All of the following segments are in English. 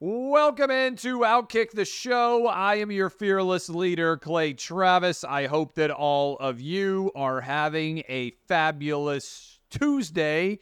Welcome into Outkick the Show. I am your fearless leader, Clay Travis. I hope that all of you are having a fabulous Tuesday.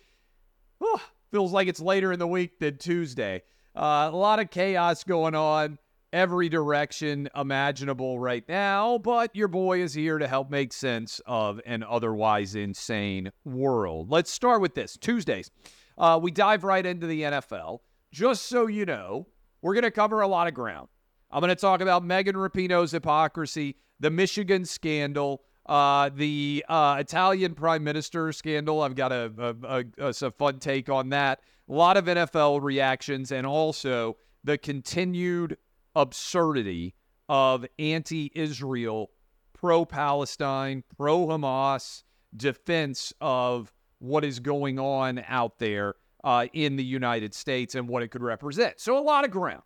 Oh, feels like it's later in the week than Tuesday. Uh, a lot of chaos going on every direction imaginable right now, but your boy is here to help make sense of an otherwise insane world. Let's start with this Tuesdays. Uh, we dive right into the NFL. Just so you know, we're going to cover a lot of ground. I'm going to talk about Megan Rapinoe's hypocrisy, the Michigan scandal, uh, the uh, Italian prime minister scandal. I've got a, a, a, a, fun take on that. A lot of NFL reactions, and also the continued absurdity of anti Israel, pro Palestine, pro Hamas defense of what is going on out there uh, in the United States and what it could represent. So, a lot of ground.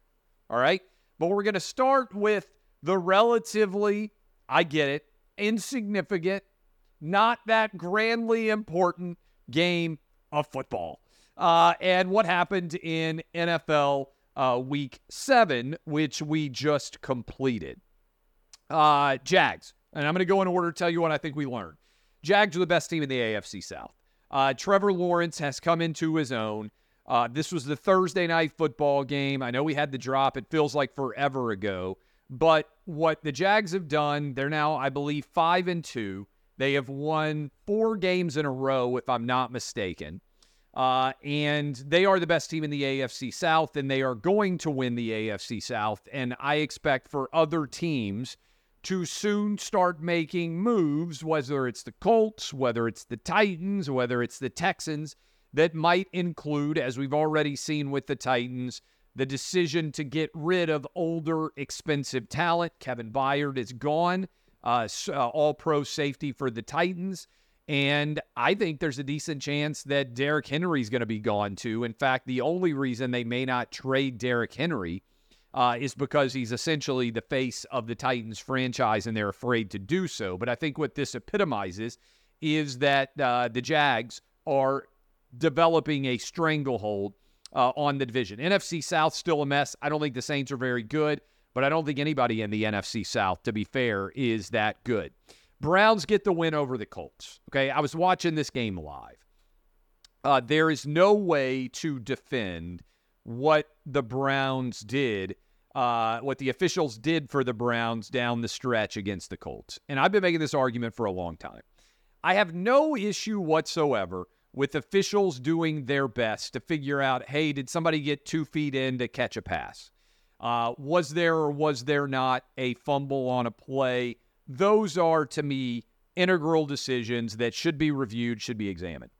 All right. But we're going to start with the relatively, I get it, insignificant, not that grandly important game of football. Uh, and what happened in NFL uh, week seven, which we just completed. Uh, Jags. And I'm going to go in order to tell you what I think we learned. Jags are the best team in the AFC South. Uh, Trevor Lawrence has come into his own. Uh, this was the Thursday night football game. I know we had the drop. It feels like forever ago. But what the Jags have done, they're now, I believe, five and two. They have won four games in a row, if I'm not mistaken. Uh, and they are the best team in the AFC South, and they are going to win the AFC South. And I expect for other teams to soon start making moves, whether it's the Colts, whether it's the Titans, whether it's the Texans, that might include, as we've already seen with the Titans, the decision to get rid of older, expensive talent. Kevin Byard is gone, uh, uh, all pro safety for the Titans. And I think there's a decent chance that Derrick Henry is going to be gone too. In fact, the only reason they may not trade Derrick Henry uh, is because he's essentially the face of the Titans franchise and they're afraid to do so. But I think what this epitomizes is that uh, the Jags are developing a stranglehold uh, on the division. NFC South still a mess. I don't think the Saints are very good, but I don't think anybody in the NFC South, to be fair, is that good. Browns get the win over the Colts. Okay, I was watching this game live. Uh, there is no way to defend what the Browns did, uh, what the officials did for the Browns down the stretch against the Colts. And I've been making this argument for a long time. I have no issue whatsoever with officials doing their best to figure out hey, did somebody get two feet in to catch a pass? Uh, was there or was there not a fumble on a play? Those are, to me, integral decisions that should be reviewed, should be examined.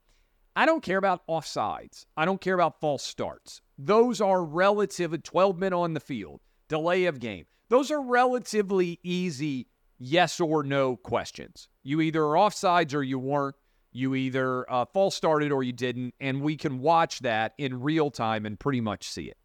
I don't care about offsides. I don't care about false starts. Those are relative 12 men on the field, delay of game. Those are relatively easy yes or no questions. You either are offsides or you weren't. You either uh, false started or you didn't, and we can watch that in real time and pretty much see it.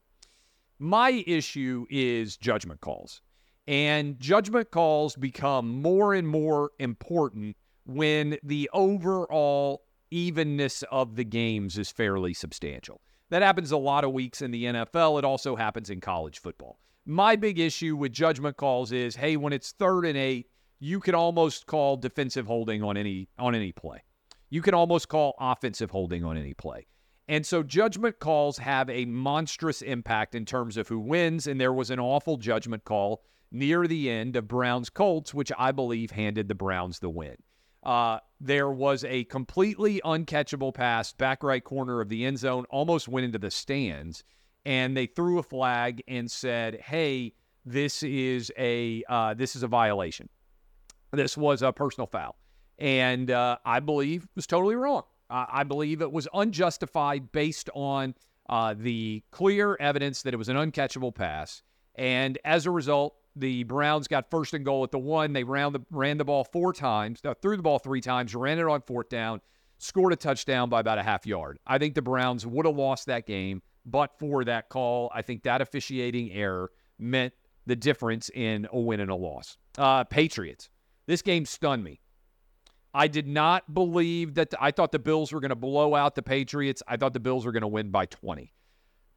My issue is judgment calls. And judgment calls become more and more important when the overall evenness of the games is fairly substantial. That happens a lot of weeks in the NFL. It also happens in college football. My big issue with judgment calls is hey, when it's third and eight, you can almost call defensive holding on any on any play. You can almost call offensive holding on any play. And so judgment calls have a monstrous impact in terms of who wins. And there was an awful judgment call near the end of Browns Colts, which I believe handed the Browns the win. Uh, there was a completely uncatchable pass, back right corner of the end zone, almost went into the stands. And they threw a flag and said, hey, this is a uh, this is a violation. This was a personal foul and uh, I believe was totally wrong. I believe it was unjustified based on uh, the clear evidence that it was an uncatchable pass, and as a result, the Browns got first and goal at the one. They ran the ran the ball four times, uh, threw the ball three times, ran it on fourth down, scored a touchdown by about a half yard. I think the Browns would have lost that game, but for that call, I think that officiating error meant the difference in a win and a loss. Uh, Patriots. This game stunned me. I did not believe that. The, I thought the Bills were going to blow out the Patriots. I thought the Bills were going to win by 20.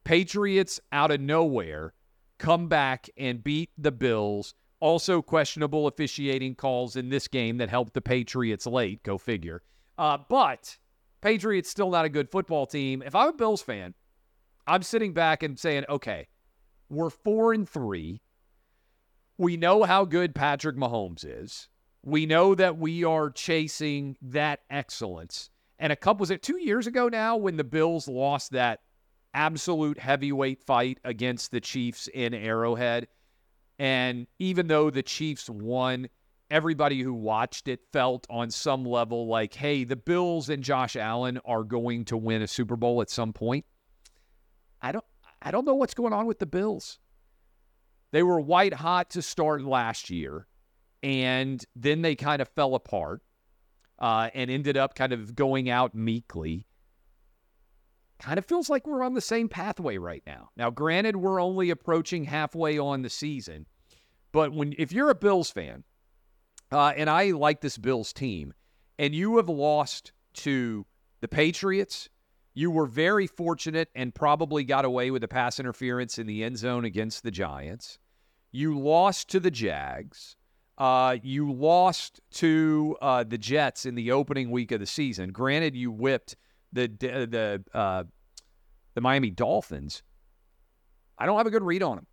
Patriots out of nowhere come back and beat the Bills. Also, questionable officiating calls in this game that helped the Patriots late. Go figure. Uh, but Patriots still not a good football team. If I'm a Bills fan, I'm sitting back and saying, okay, we're four and three. We know how good Patrick Mahomes is. We know that we are chasing that excellence. And a couple was it two years ago now when the Bills lost that absolute heavyweight fight against the Chiefs in Arrowhead. And even though the Chiefs won, everybody who watched it felt on some level like, hey, the Bills and Josh Allen are going to win a Super Bowl at some point. I don't I don't know what's going on with the Bills. They were white hot to start last year, and then they kind of fell apart uh, and ended up kind of going out meekly. Kind of feels like we're on the same pathway right now. Now, granted, we're only approaching halfway on the season, but when if you're a Bills fan, uh, and I like this Bills team, and you have lost to the Patriots, you were very fortunate and probably got away with a pass interference in the end zone against the Giants. You lost to the Jags. Uh, you lost to uh, the Jets in the opening week of the season. Granted, you whipped the the uh, the Miami Dolphins. I don't have a good read on them,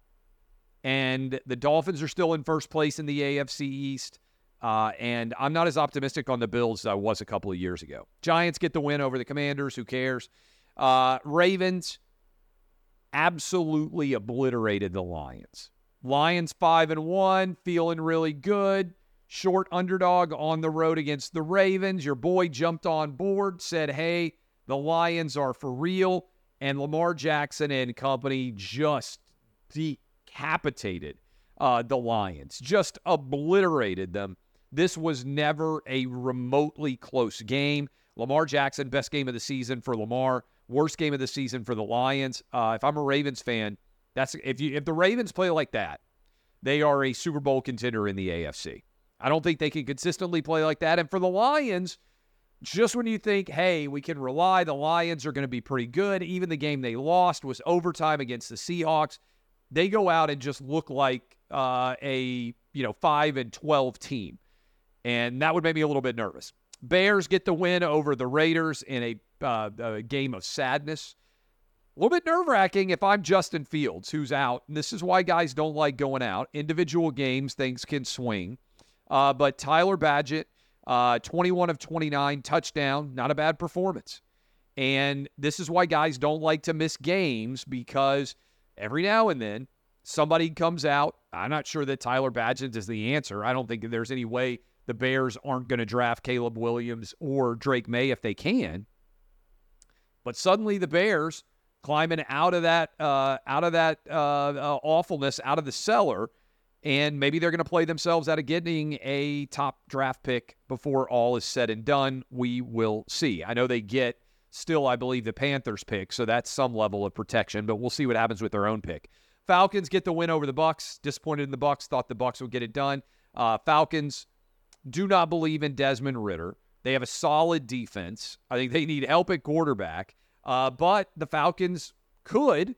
and the Dolphins are still in first place in the AFC East. Uh, and I'm not as optimistic on the Bills as I was a couple of years ago. Giants get the win over the Commanders. Who cares? Uh, Ravens absolutely obliterated the Lions. Lions five and one, feeling really good. Short underdog on the road against the Ravens. Your boy jumped on board, said, "Hey, the Lions are for real," and Lamar Jackson and company just decapitated uh, the Lions, just obliterated them. This was never a remotely close game. Lamar Jackson, best game of the season for Lamar, worst game of the season for the Lions. Uh, if I'm a Ravens fan, that's if you if the Ravens play like that, they are a Super Bowl contender in the AFC. I don't think they can consistently play like that. And for the Lions, just when you think, hey, we can rely, the Lions are going to be pretty good. Even the game they lost was overtime against the Seahawks. They go out and just look like uh, a you know five and twelve team and that would make me a little bit nervous. Bears get the win over the Raiders in a, uh, a game of sadness. A little bit nerve wracking if I'm Justin Fields, who's out. And this is why guys don't like going out. Individual games, things can swing. Uh, but Tyler Bagent, uh, 21 of 29, touchdown, not a bad performance. And this is why guys don't like to miss games because every now and then somebody comes out. I'm not sure that Tyler Bagent is the answer. I don't think there's any way the Bears aren't going to draft Caleb Williams or Drake Maye if they can. But suddenly the Bears climbing out of that uh, out of that uh, uh, awfulness, out of the cellar, and maybe they're going to play themselves out of getting a top draft pick before all is said and done. We will see. I know they get still, I believe, the Panthers pick, so that's some level of protection. But we'll see what happens with their own pick. Falcons get the win over the Bucks. Disappointed in the Bucks. Thought the Bucks would get it done. Uh, Falcons do not believe in Desmond Ridder. They have a solid defense. I think they need help at quarterback. Uh, but the Falcons could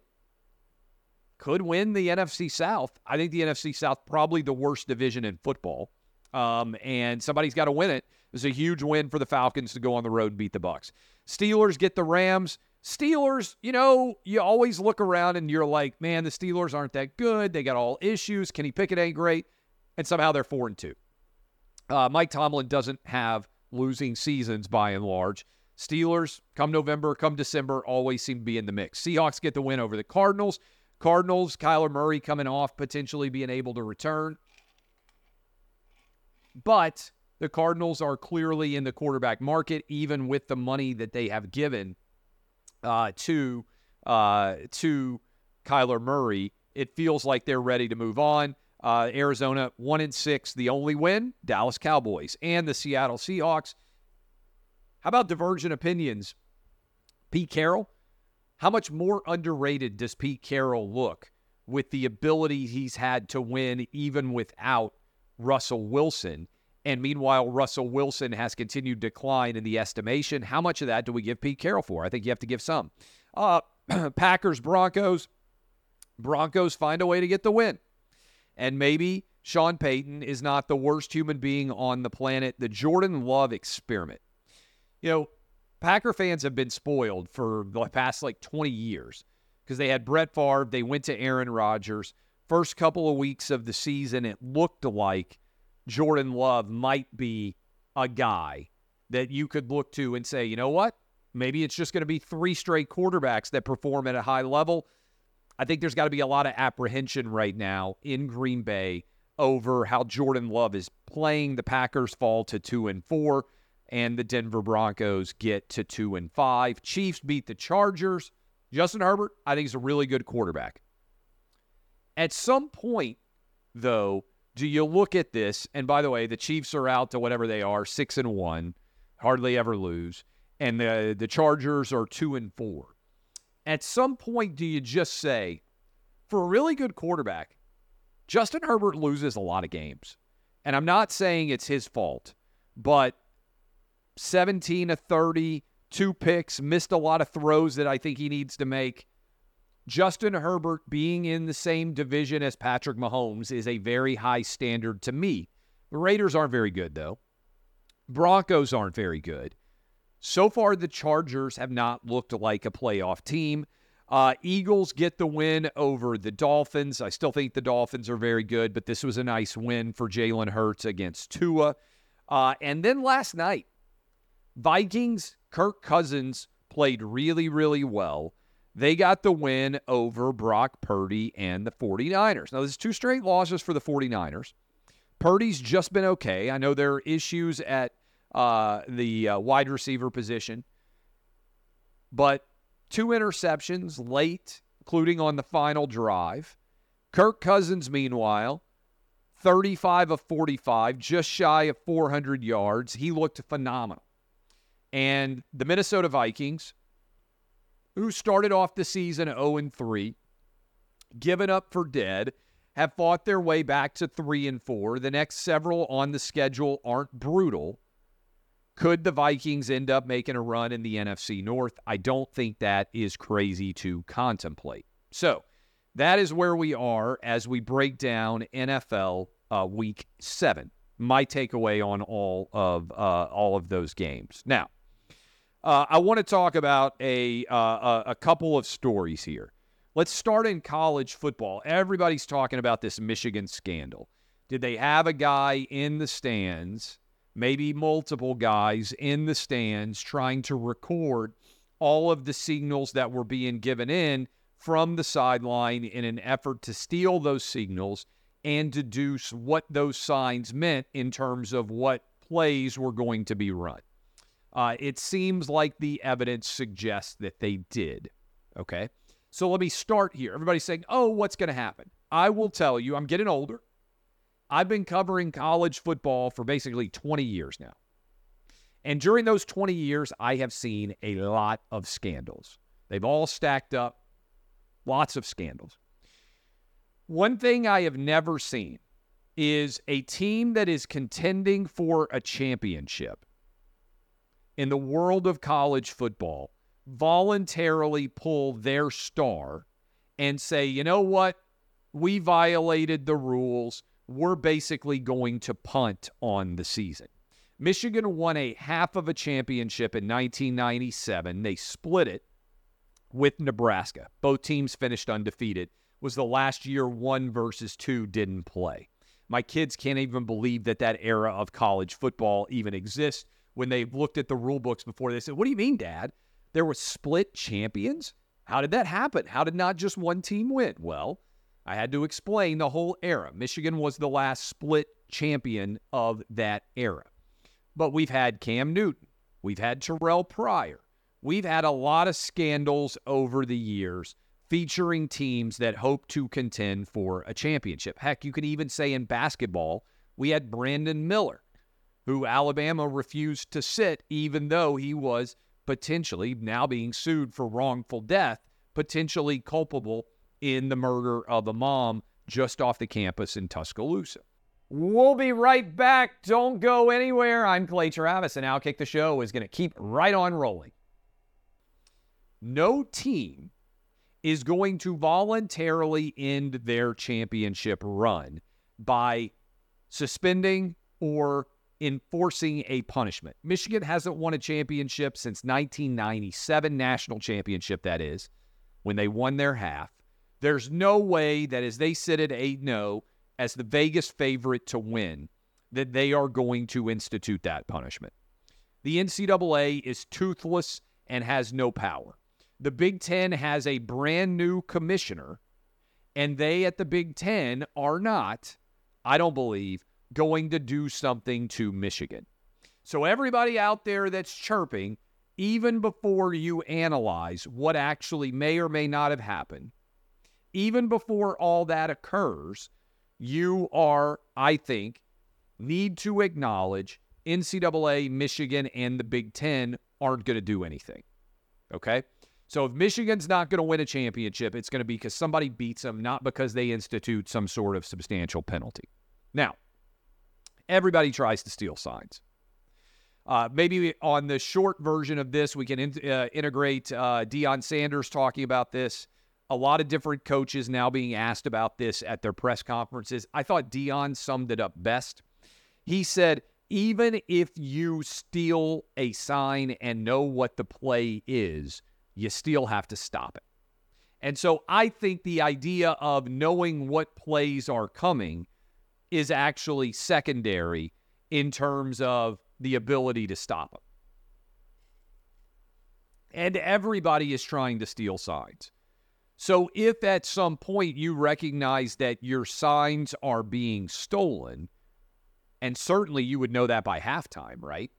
could win the NFC South. I think the NFC South probably the worst division in football. Um, and somebody's got to win it. It's a huge win for the Falcons to go on the road and beat the Bucks. Steelers get the Rams. Steelers, you know, you always look around and you're like, man, the Steelers aren't that good. They got all issues. Kenny Pickett ain't great, and somehow they're four and two. Uh, Mike Tomlin doesn't have losing seasons by and large. Steelers, come November, come December, always seem to be in the mix. Seahawks get the win over the Cardinals. Cardinals, Kyler Murray coming off, potentially being able to return. But the Cardinals are clearly in the quarterback market, even with the money that they have given uh, to uh, to Kyler Murray. It feels like they're ready to move on. Uh, Arizona one and six. The only win, Dallas Cowboys and the Seattle Seahawks. How about divergent opinions? Pete Carroll. How much more underrated does Pete Carroll look with the ability he's had to win even without Russell Wilson? And meanwhile, Russell Wilson has continued decline in the estimation. How much of that do we give Pete Carroll for? I think you have to give some. Uh, Packers Broncos. Broncos find a way to get the win. And maybe Sean Payton is not the worst human being on the planet. The Jordan Love experiment. You know, Packer fans have been spoiled for the past like 20 years because they had Brett Favre, they went to Aaron Rodgers. First couple of weeks of the season, it looked like Jordan Love might be a guy that you could look to and say, you know what? Maybe it's just going to be three straight quarterbacks that perform at a high level. I think there's got to be a lot of apprehension right now in Green Bay over how Jordan Love is playing. The Packers fall to two and four, and the Denver Broncos get to two and five. Chiefs beat the Chargers. Justin Herbert, I think, is a really good quarterback. At some point, though, do you look at this? And by the way, the Chiefs are out to whatever they are, six and one, hardly ever lose, and the the Chargers are two and four. At some point, do you just say, for a really good quarterback, Justin Herbert loses a lot of games, and I'm not saying it's his fault, but 17 to 30, two picks, missed a lot of throws that I think he needs to make. Justin Herbert being in the same division as Patrick Mahomes is a very high standard to me. The Raiders aren't very good, though. Broncos aren't very good. So far, the Chargers have not looked like a playoff team. Uh, Eagles get the win over the Dolphins. I still think the Dolphins are very good, but this was a nice win for Jalen Hurts against Tua. Uh, and then last night, Vikings, Kirk Cousins played really, really well. They got the win over Brock Purdy and the 49ers. Now, this is two straight losses for the 49ers. Purdy's just been okay. I know there are issues at uh, the uh, wide receiver position, but two interceptions late, including on the final drive. Kirk Cousins, meanwhile, 35 of 45, just shy of 400 yards. He looked phenomenal. And the Minnesota Vikings, who started off the season 0 3, given up for dead, have fought their way back to 3 and 4. The next several on the schedule aren't brutal. Could the Vikings end up making a run in the NFC North? I don't think that is crazy to contemplate. So, that is where we are as we break down NFL uh, Week Seven. My takeaway on all of uh, all of those games. Now, uh, I want to talk about a, uh, a couple of stories here. Let's start in college football. Everybody's talking about this Michigan scandal. Did they have a guy in the stands, maybe multiple guys in the stands, trying to record all of the signals that were being given in from the sideline in an effort to steal those signals and deduce what those signs meant in terms of what plays were going to be run? Uh, it seems like the evidence suggests that they did. Okay. So let me start here. Everybody's saying, oh, what's going to happen? I will tell you, I'm getting older. I've been covering college football for basically 20 years now. And during those 20 years, I have seen a lot of scandals. They've all stacked up, lots of scandals. One thing I have never seen is a team that is contending for a championship in the world of college football voluntarily pull their star and say, you know what? We violated the rules. We're basically going to punt on the season. Michigan won a half of a championship in 1997. They split it with Nebraska. Both teams finished undefeated. Was the last year one versus two didn't play. My kids can't even believe that that era of college football even exists when they looked at the rule books before. They said, What do you mean, Dad? There were split champions? How did that happen? How did not just one team win? Well, I had to explain the whole era. Michigan was the last split champion of that era. But we've had Cam Newton, we've had Terrell Pryor, we've had a lot of scandals over the years featuring teams that hope to contend for a championship. Heck, you can even say in basketball, we had Brandon Miller who Alabama refused to sit, even though he was potentially now being sued for wrongful death, potentially culpable in the murder of a mom just off the campus in Tuscaloosa. We'll be right back. Don't go anywhere. I'm Clay Travis, and Outkick the Show is going to keep right on rolling. No team is going to voluntarily end their championship run by suspending or enforcing a punishment. Michigan hasn't won a championship since 1997 national championship that is, when they won their half. There's no way that as they sit at 8-0 as the Vegas favorite to win that they are going to institute that punishment. The NCAA is toothless and has no power. The Big Ten has a brand new commissioner, and they at the Big Ten are not, I don't believe, going to do something to Michigan. So, everybody out there that's chirping, even before you analyze what actually may or may not have happened, even before all that occurs, you are, I think, need to acknowledge NCAA, Michigan, and the Big Ten aren't going to do anything. Okay? So if Michigan's not going to win a championship, it's going to be because somebody beats them, not because they institute some sort of substantial penalty. Now, everybody tries to steal signs. Uh, maybe on the short version of this, we can in, uh, integrate uh, Deion Sanders talking about this. A lot of different coaches now being asked about this at their press conferences. I thought Deion summed it up best. He said, even if you steal a sign and know what the play is, you still have to stop it. And so I think the idea of knowing what plays are coming is actually secondary in terms of the ability to stop them. And everybody is trying to steal signs. So if at some point you recognize that your signs are being stolen, and certainly you would know that by halftime, right?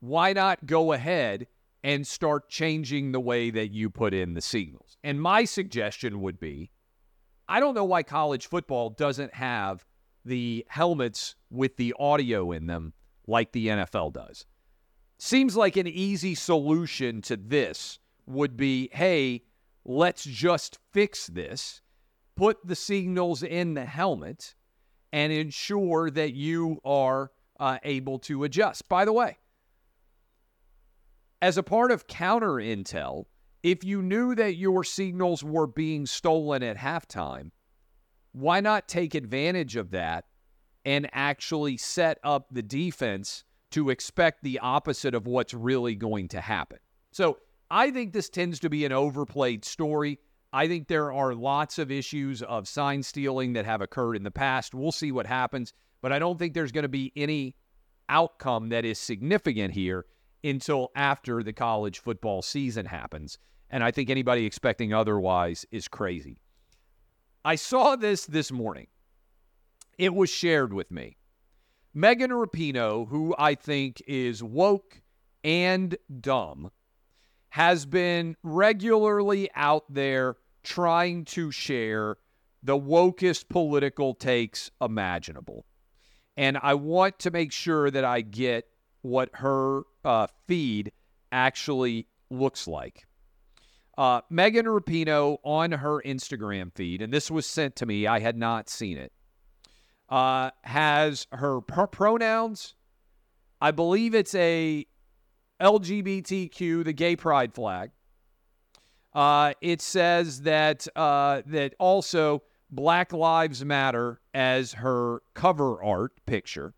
Why not go ahead and start changing the way that you put in the signals? And my suggestion would be I don't know why college football doesn't have the helmets with the audio in them like the NFL does. Seems like an easy solution to this would be hey, let's just fix this, put the signals in the helmet, and ensure that you are uh, able to adjust. By the way, as a part of counter intel, if you knew that your signals were being stolen at halftime, why not take advantage of that and actually set up the defense to expect the opposite of what's really going to happen? So I think this tends to be an overplayed story. I think there are lots of issues of sign stealing that have occurred in the past. We'll see what happens, but I don't think there's going to be any outcome that is significant here until after the college football season happens. And I think anybody expecting otherwise is crazy. I saw this this morning. It was shared with me. Megan Rapinoe, who I think is woke and dumb, has been regularly out there trying to share the wokest political takes imaginable. And I want to make sure that I get what her uh, feed actually looks like. Uh, Megan Rapinoe on her Instagram feed, and this was sent to me, I had not seen it, uh, has her pr- pronouns. I believe it's a LGBTQ, the gay pride flag. Uh, it says that uh, that also Black Lives Matter as her cover art picture.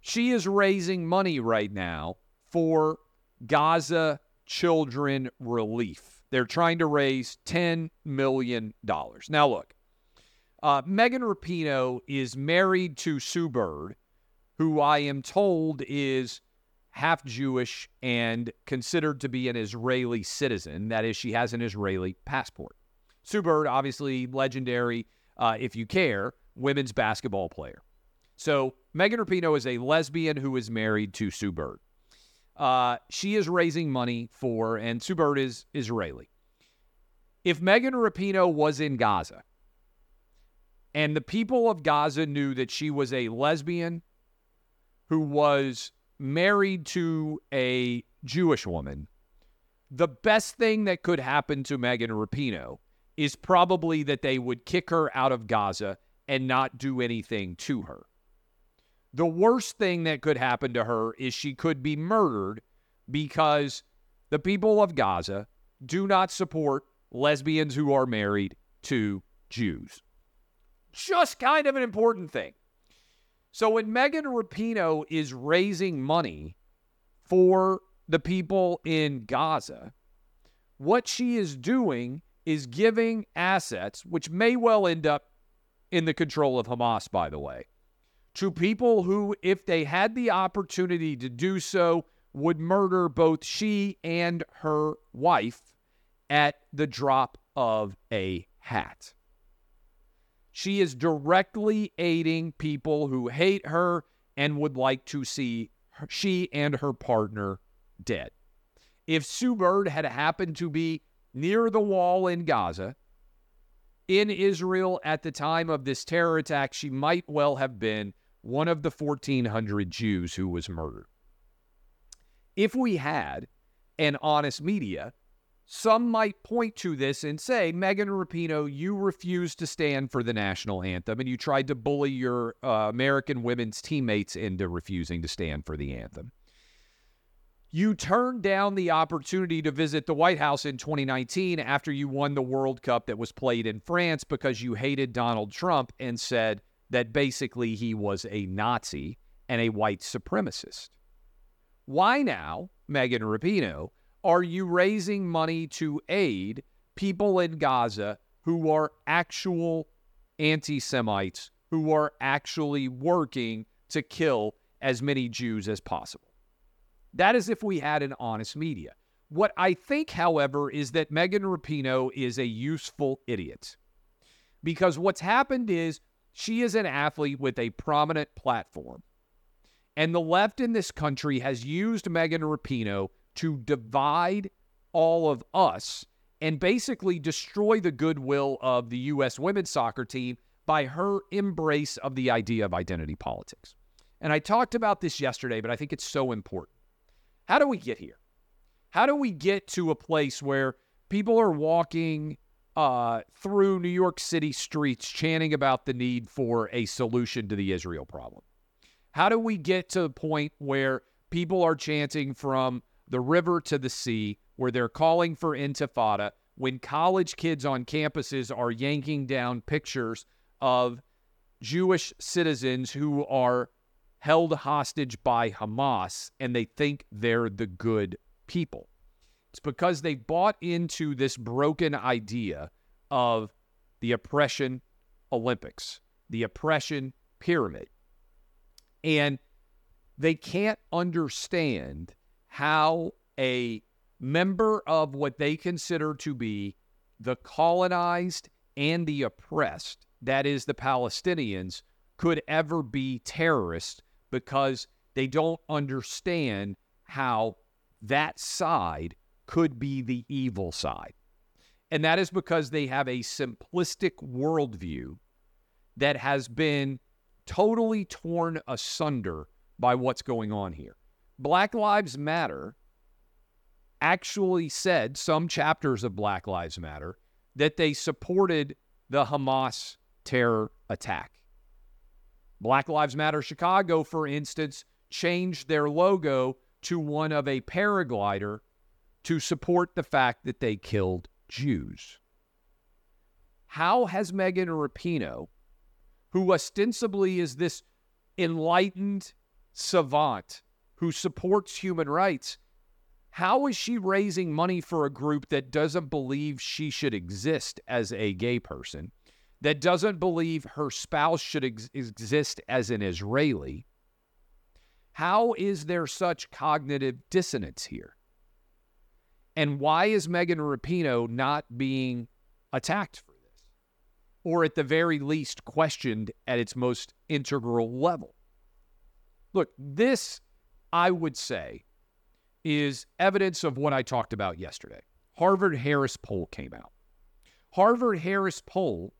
She is raising money right now for Gaza children relief. They're trying to raise $10 million. Now, look, uh, Megan Rapinoe is married to Sue Bird, who I am told is half Jewish and considered to be an Israeli citizen. That is, she has an Israeli passport. Sue Bird, obviously legendary, uh, if you care, women's basketball player. So Megan Rapinoe is a lesbian who is married to Sue Bird. Uh, she is raising money for, and Sue Bird is Israeli. If Megan Rapinoe was in Gaza and the people of Gaza knew that she was a lesbian who was married to a Jewish woman, the best thing that could happen to Megan Rapinoe is probably that they would kick her out of Gaza and not do anything to her. The worst thing that could happen to her is she could be murdered because the people of Gaza do not support lesbians who are married to Jews. Just kind of an important thing. So when Megan Rapinoe is raising money for the people in Gaza, what she is doing is giving assets, which may well end up in the control of Hamas, by the way, to people who, if they had the opportunity to do so, would murder both she and her wife at the drop of a hat. She is directly aiding people who hate her and would like to see her, she and her partner dead. If Sue Bird had happened to be near the wall in Gaza, in Israel at the time of this terror attack, she might well have been one of the 1,400 Jews who was murdered. If we had an honest media, some might point to this and say, Megan Rapinoe, you refused to stand for the national anthem and you tried to bully your uh, American women's teammates into refusing to stand for the anthem. You turned down the opportunity to visit the White House in 2019 after you won the World Cup that was played in France because you hated Donald Trump and said that basically he was a Nazi and a white supremacist. Why now, Megan Rapinoe, are you raising money to aid people in Gaza who are actual anti Semites, who are actually working to kill as many Jews as possible? That is if we had an honest media. What I think, however, is that Megan Rapinoe is a useful idiot. Because what's happened is she is an athlete with a prominent platform. And the left in this country has used Megan Rapinoe to divide all of us and basically destroy the goodwill of the U.S. women's soccer team by her embrace of the idea of identity politics. And I talked about this yesterday, but I think it's so important. How do we get here? How do we get to a place where people are walking uh, through New York City streets chanting about the need for a solution to the Israel problem? How do we get to the point where people are chanting from the river to the sea, where they're calling for intifada, when college kids on campuses are yanking down pictures of Jewish citizens who are held hostage by Hamas and they think they're the good people. It's because they bought into this broken idea of the oppression Olympics, the oppression pyramid. And they can't understand how a member of what they consider to be the colonized and the oppressed, that is, the Palestinians, could ever be terrorists because they don't understand how that side could be the evil side. And that is because they have a simplistic worldview that has been totally torn asunder by what's going on here. Black Lives Matter actually said, some chapters of Black Lives Matter, that they supported the Hamas terror attack. Black Lives Matter Chicago, for instance, changed their logo to one of a paraglider to support the fact that they killed Jews. How has Megan Rapinoe, who ostensibly is this enlightened savant who supports human rights, how is she raising money for a group that doesn't believe she should exist as a gay person that doesn't believe her spouse should ex- exist as an Israeli, how is there such cognitive dissonance here? And why is Megan Rapinoe not being attacked for this? Or at the very least, questioned at its most integral level? Look, this, I would say, is evidence of what I talked about yesterday. Harvard Harris poll came out. Harvard Harris poll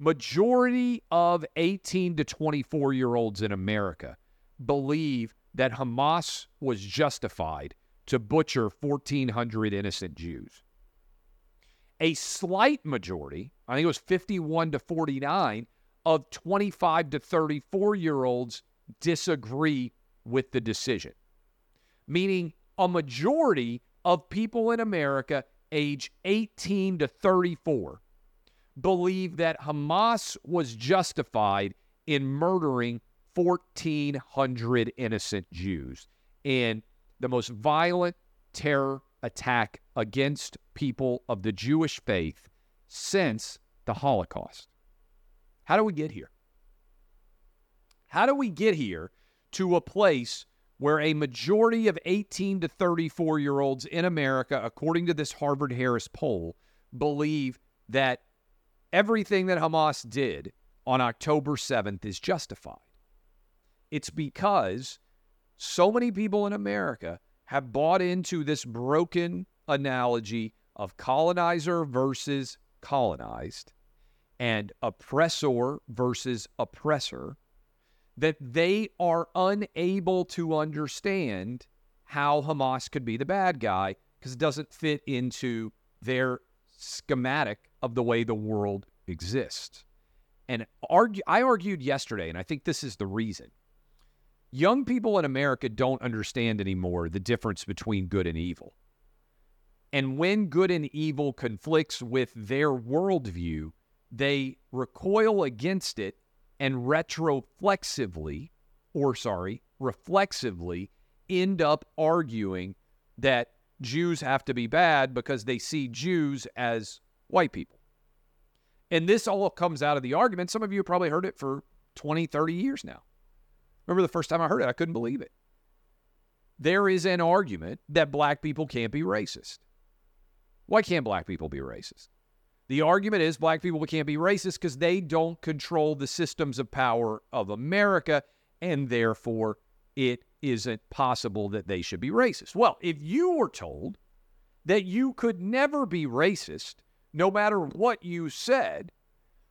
majority of 18 to 24 year olds in America believe that Hamas was justified to butcher 1,400 innocent Jews. A slight majority, I think it was 51 to 49, of 25 to 34 year olds disagree with the decision, meaning a majority of people in America age 18 to 34 believe that Hamas was justified in murdering 1,400 innocent Jews in the most violent terror attack against people of the Jewish faith since the Holocaust. How do we get here? How do we get here to a place where a majority of 18 to 34 year olds in America, according to this Harvard Harris poll, believe that everything that Hamas did on October 7th is justified? It's because so many people in America have bought into this broken analogy of colonizer versus colonized and oppressor versus oppressor that they are unable to understand how Hamas could be the bad guy because it doesn't fit into their schematic of the way the world exists. And argue, I argued yesterday, and I think this is the reason. Young people in America don't understand anymore the difference between good and evil. And when good and evil conflicts with their worldview, they recoil against it and retroflexively, or sorry, reflexively end up arguing that Jews have to be bad because they see Jews as white people. And this all comes out of the argument. Some of you have probably heard it for 20, 30 years now. Remember the first time I heard it, I couldn't believe it. There is an argument that black people can't be racist. Why can't black people be racist? The argument is black people can't be racist because they don't control the systems of power of America, and therefore it isn't possible that they should be racist. Well, if you were told that you could never be racist, no matter what you said,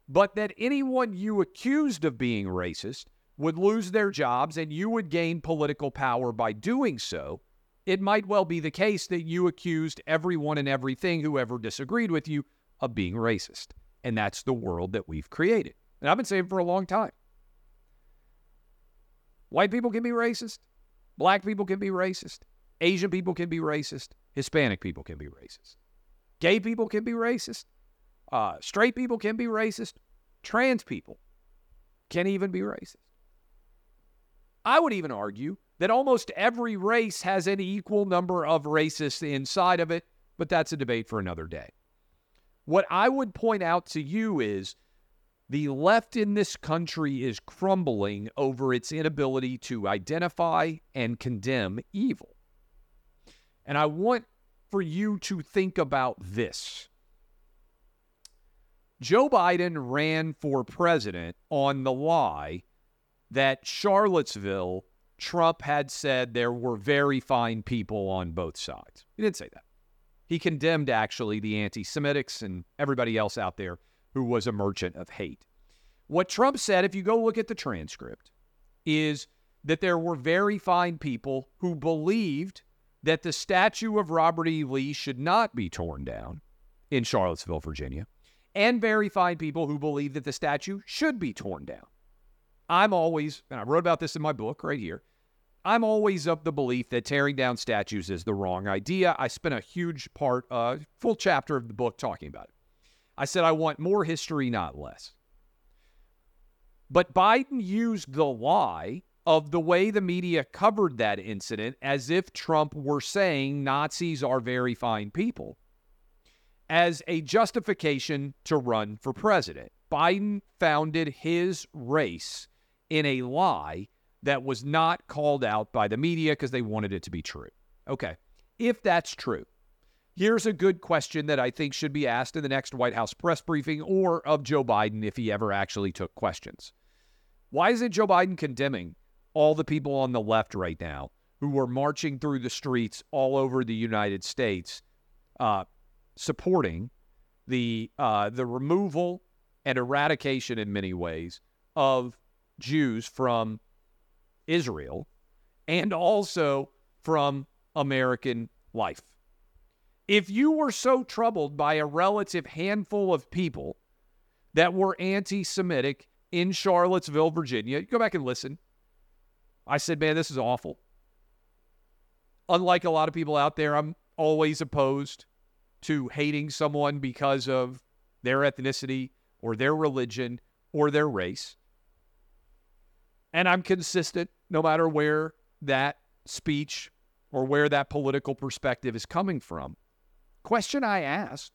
but that anyone you accused of being racist would lose their jobs and you would gain political power by doing so, it might well be the case that you accused everyone and everything who ever disagreed with you of being racist. And that's the world that we've created. And I've been saying for a long time. White people can be racist. Black people can be racist. Asian people can be racist. Hispanic people can be racist. Gay people can be racist. Uh, straight people can be racist. Trans people can even be racist. I would even argue that almost every race has an equal number of racists inside of it, but that's a debate for another day. What I would point out to you is the left in this country is crumbling over its inability to identify and condemn evil. And I want for you to think about this. Joe Biden ran for president on the lie that Charlottesville, Trump had said there were very fine people on both sides. He didn't say that. He condemned actually the anti Semitics and everybody else out there who was a merchant of hate. What Trump said, if you go look at the transcript, is that there were very fine people who believed that the statue of Robert E. Lee should not be torn down in Charlottesville, Virginia, and very fine people who believed that the statue should be torn down. I'm always, and I wrote about this in my book right here, I'm always of the belief that tearing down statues is the wrong idea. I spent a huge part, a uh, full chapter of the book talking about it. I said I want more history, not less. But Biden used the lie of the way the media covered that incident as if Trump were saying Nazis are very fine people as a justification to run for president. Biden founded his race in a lie that was not called out by the media because they wanted it to be true. Okay, if that's true, here's a good question that I think should be asked in the next White House press briefing or of Joe Biden if he ever actually took questions. Why isn't Joe Biden condemning all the people on the left right now who are marching through the streets all over the United States uh, supporting the uh, the removal and eradication in many ways of Jews from Israel and also from American life. If you were so troubled by a relative handful of people that were anti Semitic in Charlottesville, Virginia, go back and listen. I said, man, this is awful. Unlike a lot of people out there, I'm always opposed to hating someone because of their ethnicity or their religion or their race. And I'm consistent no matter where that speech or where that political perspective is coming from. Question I asked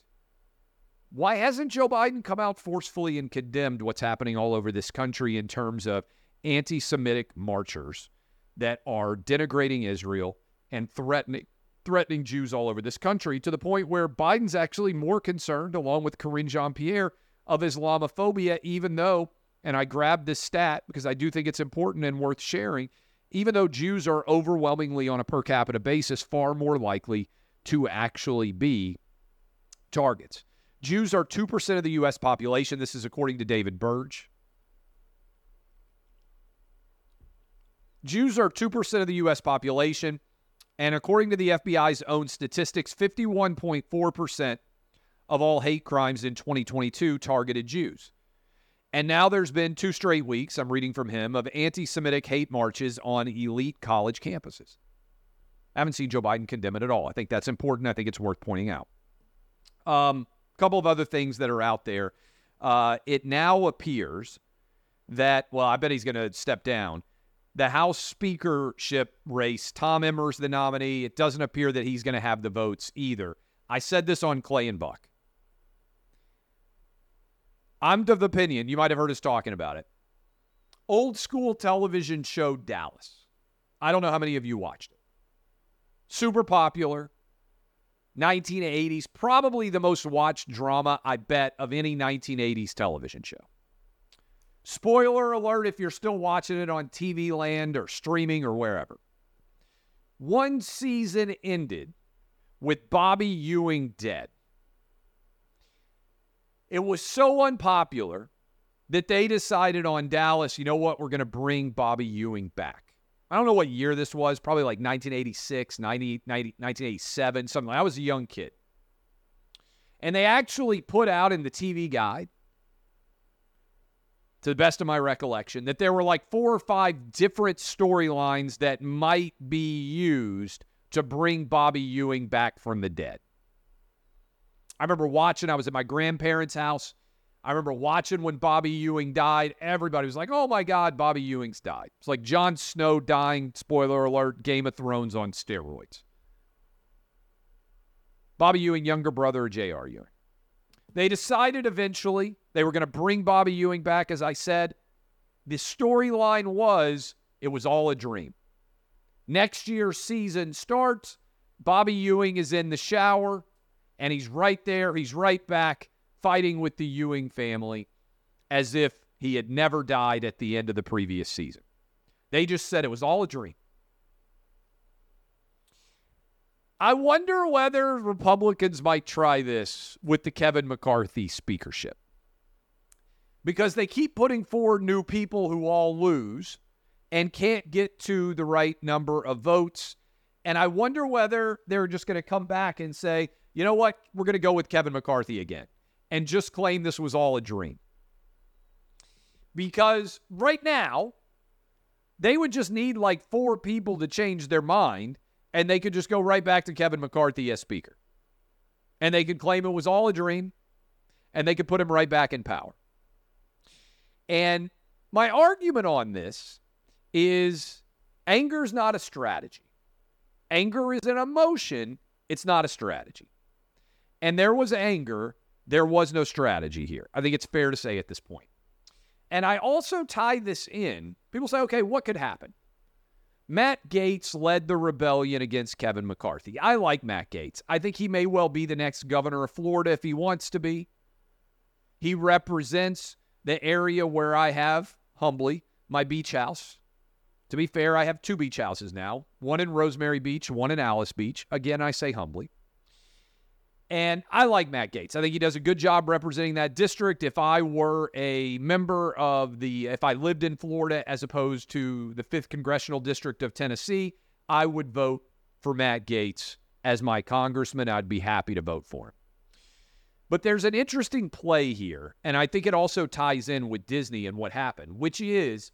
why hasn't Joe Biden come out forcefully and condemned what's happening all over this country in terms of anti Semitic marchers that are denigrating Israel and threatening threatening Jews all over this country to the point where Biden's actually more concerned, along with Karine Jean Pierre, of Islamophobia, even though, and I grabbed this stat because I do think it's important and worth sharing, even though Jews are overwhelmingly on a per capita basis far more likely to actually be targets. Jews are 2% of the U.S. population. This is according to David Burge. Jews are 2% of the U.S. population. And according to the FBI's own statistics, 51.4% of all hate crimes in 2022 targeted Jews. And now there's been two straight weeks, I'm reading from him, of anti Semitic hate marches on elite college campuses. I haven't seen Joe Biden condemn it at all. I think that's important. I think it's worth pointing out. Um, a couple of other things that are out there. Uh, it now appears that, well, I bet he's going to step down. The House speakership race, Tom Emmer's the nominee. It doesn't appear that he's going to have the votes either. I said this on Clay and Buck. I'm of the opinion, you might have heard us talking about it. Old school television show Dallas. I don't know how many of you watched it. Super popular. 1980s, probably the most watched drama, I bet, of any 1980s television show. Spoiler alert if you're still watching it on TV land or streaming or wherever. One season ended with Bobby Ewing dead. It was so unpopular that they decided on Dallas, you know what, we're going to bring Bobby Ewing back. I don't know what year this was, probably like 1986, 90, 90, 1987, something. I was a young kid. And they actually put out in the TV guide, to the best of my recollection, that there were like four or five different storylines that might be used to bring Bobby Ewing back from the dead. I remember watching, I was at my grandparents' house I remember watching when Bobby Ewing died. Everybody was like, oh my God, Bobby Ewing's died. It's like Jon Snow dying, spoiler alert, Game of Thrones on steroids. Bobby Ewing, younger brother of J.R. Ewing. They decided eventually they were going to bring Bobby Ewing back, as I said. The storyline was it was all a dream. Next year's season starts. Bobby Ewing is in the shower, and he's right there. He's right back fighting with the Ewing family as if he had never died at the end of the previous season. They just said it was all a dream. I wonder whether Republicans might try this with the Kevin McCarthy speakership. Because they keep putting forward new people who all lose and can't get to the right number of votes. And I wonder whether they're just going to come back and say, you know what, we're going to go with Kevin McCarthy again and just claim this was all a dream. Because right now, they would just need like four people to change their mind, and they could just go right back to Kevin McCarthy as Speaker. And they could claim it was all a dream, and they could put him right back in power. And my argument on this is anger is not a strategy. Anger is an emotion, it's not a strategy. And there was anger there was no strategy here. I think it's fair to say at this point. And I also tie this in. People say, okay, what could happen? Matt Gaetz led the rebellion against Kevin McCarthy. I like Matt Gaetz. I think he may well be the next governor of Florida if he wants to be. He represents the area where I have, humbly, my beach house. To be fair, I have two beach houses now one in Rosemary Beach, one in Alys Beach. Again, I say humbly. And I like Matt Gaetz. I think he does a good job representing that district. If I were a member of the, if I lived in Florida as opposed to the 5th Congressional District of Tennessee, I would vote for Matt Gaetz as my congressman. I'd be happy to vote for him. But there's an interesting play here, and I think it also ties in with Disney and what happened, which is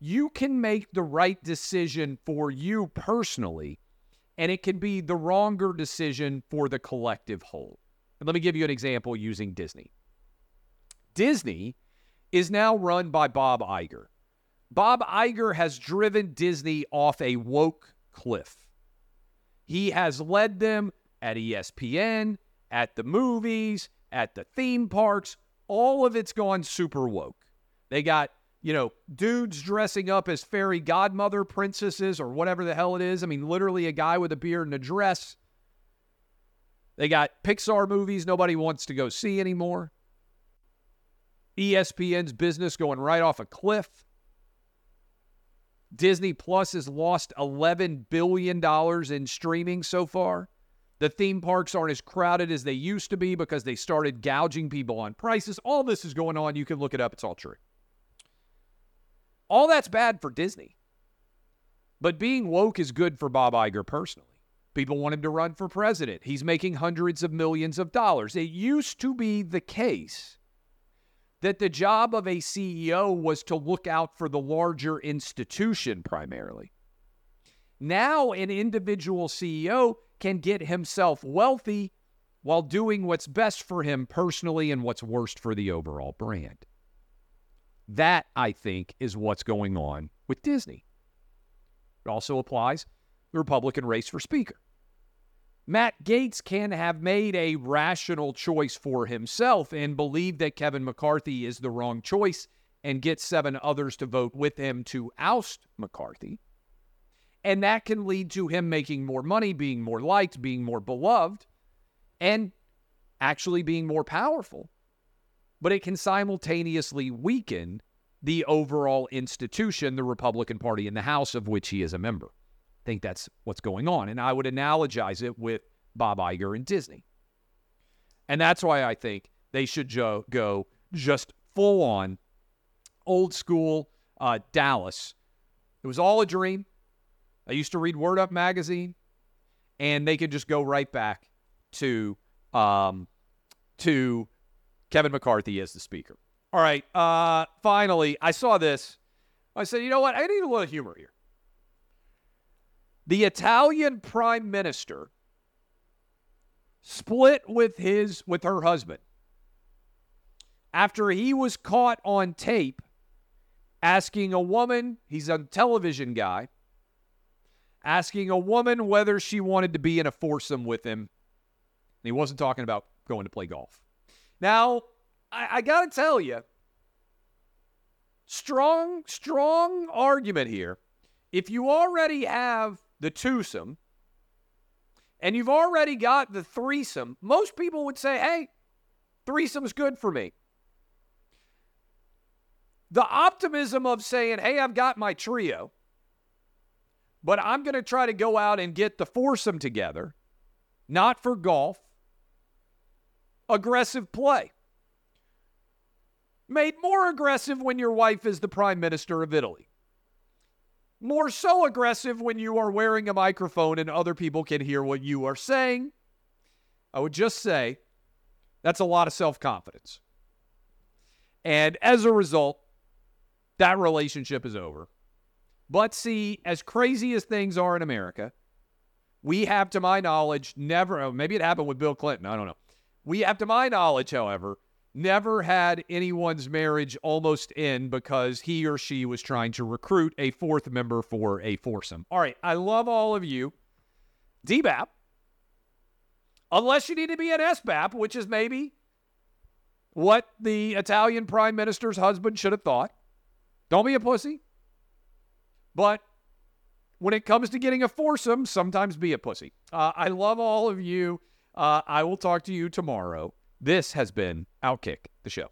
you can make the right decision for you personally and it can be the wronger decision for the collective whole. And let me give you an example using Disney. Disney is now run by Bob Iger. Bob Iger has driven Disney off a woke cliff. He has led them at ESPN, at the movies, at the theme parks. All of it's gone super woke. They got, you know, dudes dressing up as fairy godmother princesses or whatever the hell it is. I mean, literally a guy with a beard and a dress. They got Pixar movies nobody wants to go see anymore. ESPN's business going right off a cliff. Disney Plus has lost $11 billion in streaming so far. The theme parks aren't as crowded as they used to be because they started gouging people on prices. All this is going on. You can look it up, it's all true. All that's bad for Disney. But being woke is good for Bob Iger personally. People want him to run for president. He's making hundreds of millions of dollars. It used to be the case that the job of a CEO was to look out for the larger institution primarily. Now, an individual CEO can get himself wealthy while doing what's best for him personally and what's worst for the overall brand. That, I think, is what's going on with Disney. It also applies the Republican race for Speaker. Matt Gaetz can have made a rational choice for himself and believe that Kevin McCarthy is the wrong choice and get seven others to vote with him to oust McCarthy. And that can lead to him making more money, being more liked, being more beloved, and actually being more powerful. But it can simultaneously weaken the overall institution, the Republican Party in the House, of which he is a member I think that's what's going on. And I would analogize it with Bob Iger and Disney. And that's why I think they should jo- go just full on old school uh, Dallas. It was all a dream. I used to read Word Up magazine, and they could just go right back to um, to Kevin McCarthy as the speaker. All right. Uh, finally, I saw this. I said, you know what? I need a little humor here. The Italian prime minister split with his with her husband after he was caught on tape asking a woman, he's a television guy, asking a woman whether she wanted to be in a foursome with him. he wasn't talking about going to play golf. Now, I, I got to tell you, strong, strong argument here. If you already have the twosome, and you've already got the threesome, most people would say, hey, threesome's good for me. The optimism of saying, hey, I've got my trio, but I'm going to try to go out and get the foursome together, not for golf, aggressive play. Made more aggressive when your wife is the prime minister of Italy more so aggressive when you are wearing a microphone and other people can hear what you are saying. I would just say that's a lot of self confidence. And as a result, that relationship is over. But see, as crazy as things are in America, we have, to my knowledge, never, oh, maybe it happened with Bill Clinton. I don't know. We have, to my knowledge, however, never had anyone's marriage almost end because he or she was trying to recruit a fourth member for a foursome. All right, I love all of you. DBAP, unless you need to be an SBAP, which is maybe what the Italian prime minister's husband should have thought. Don't be a pussy. But when it comes to getting a foursome, sometimes be a pussy. Uh, I love all of you. Uh, I will talk to you tomorrow. This has been Outkick the Show.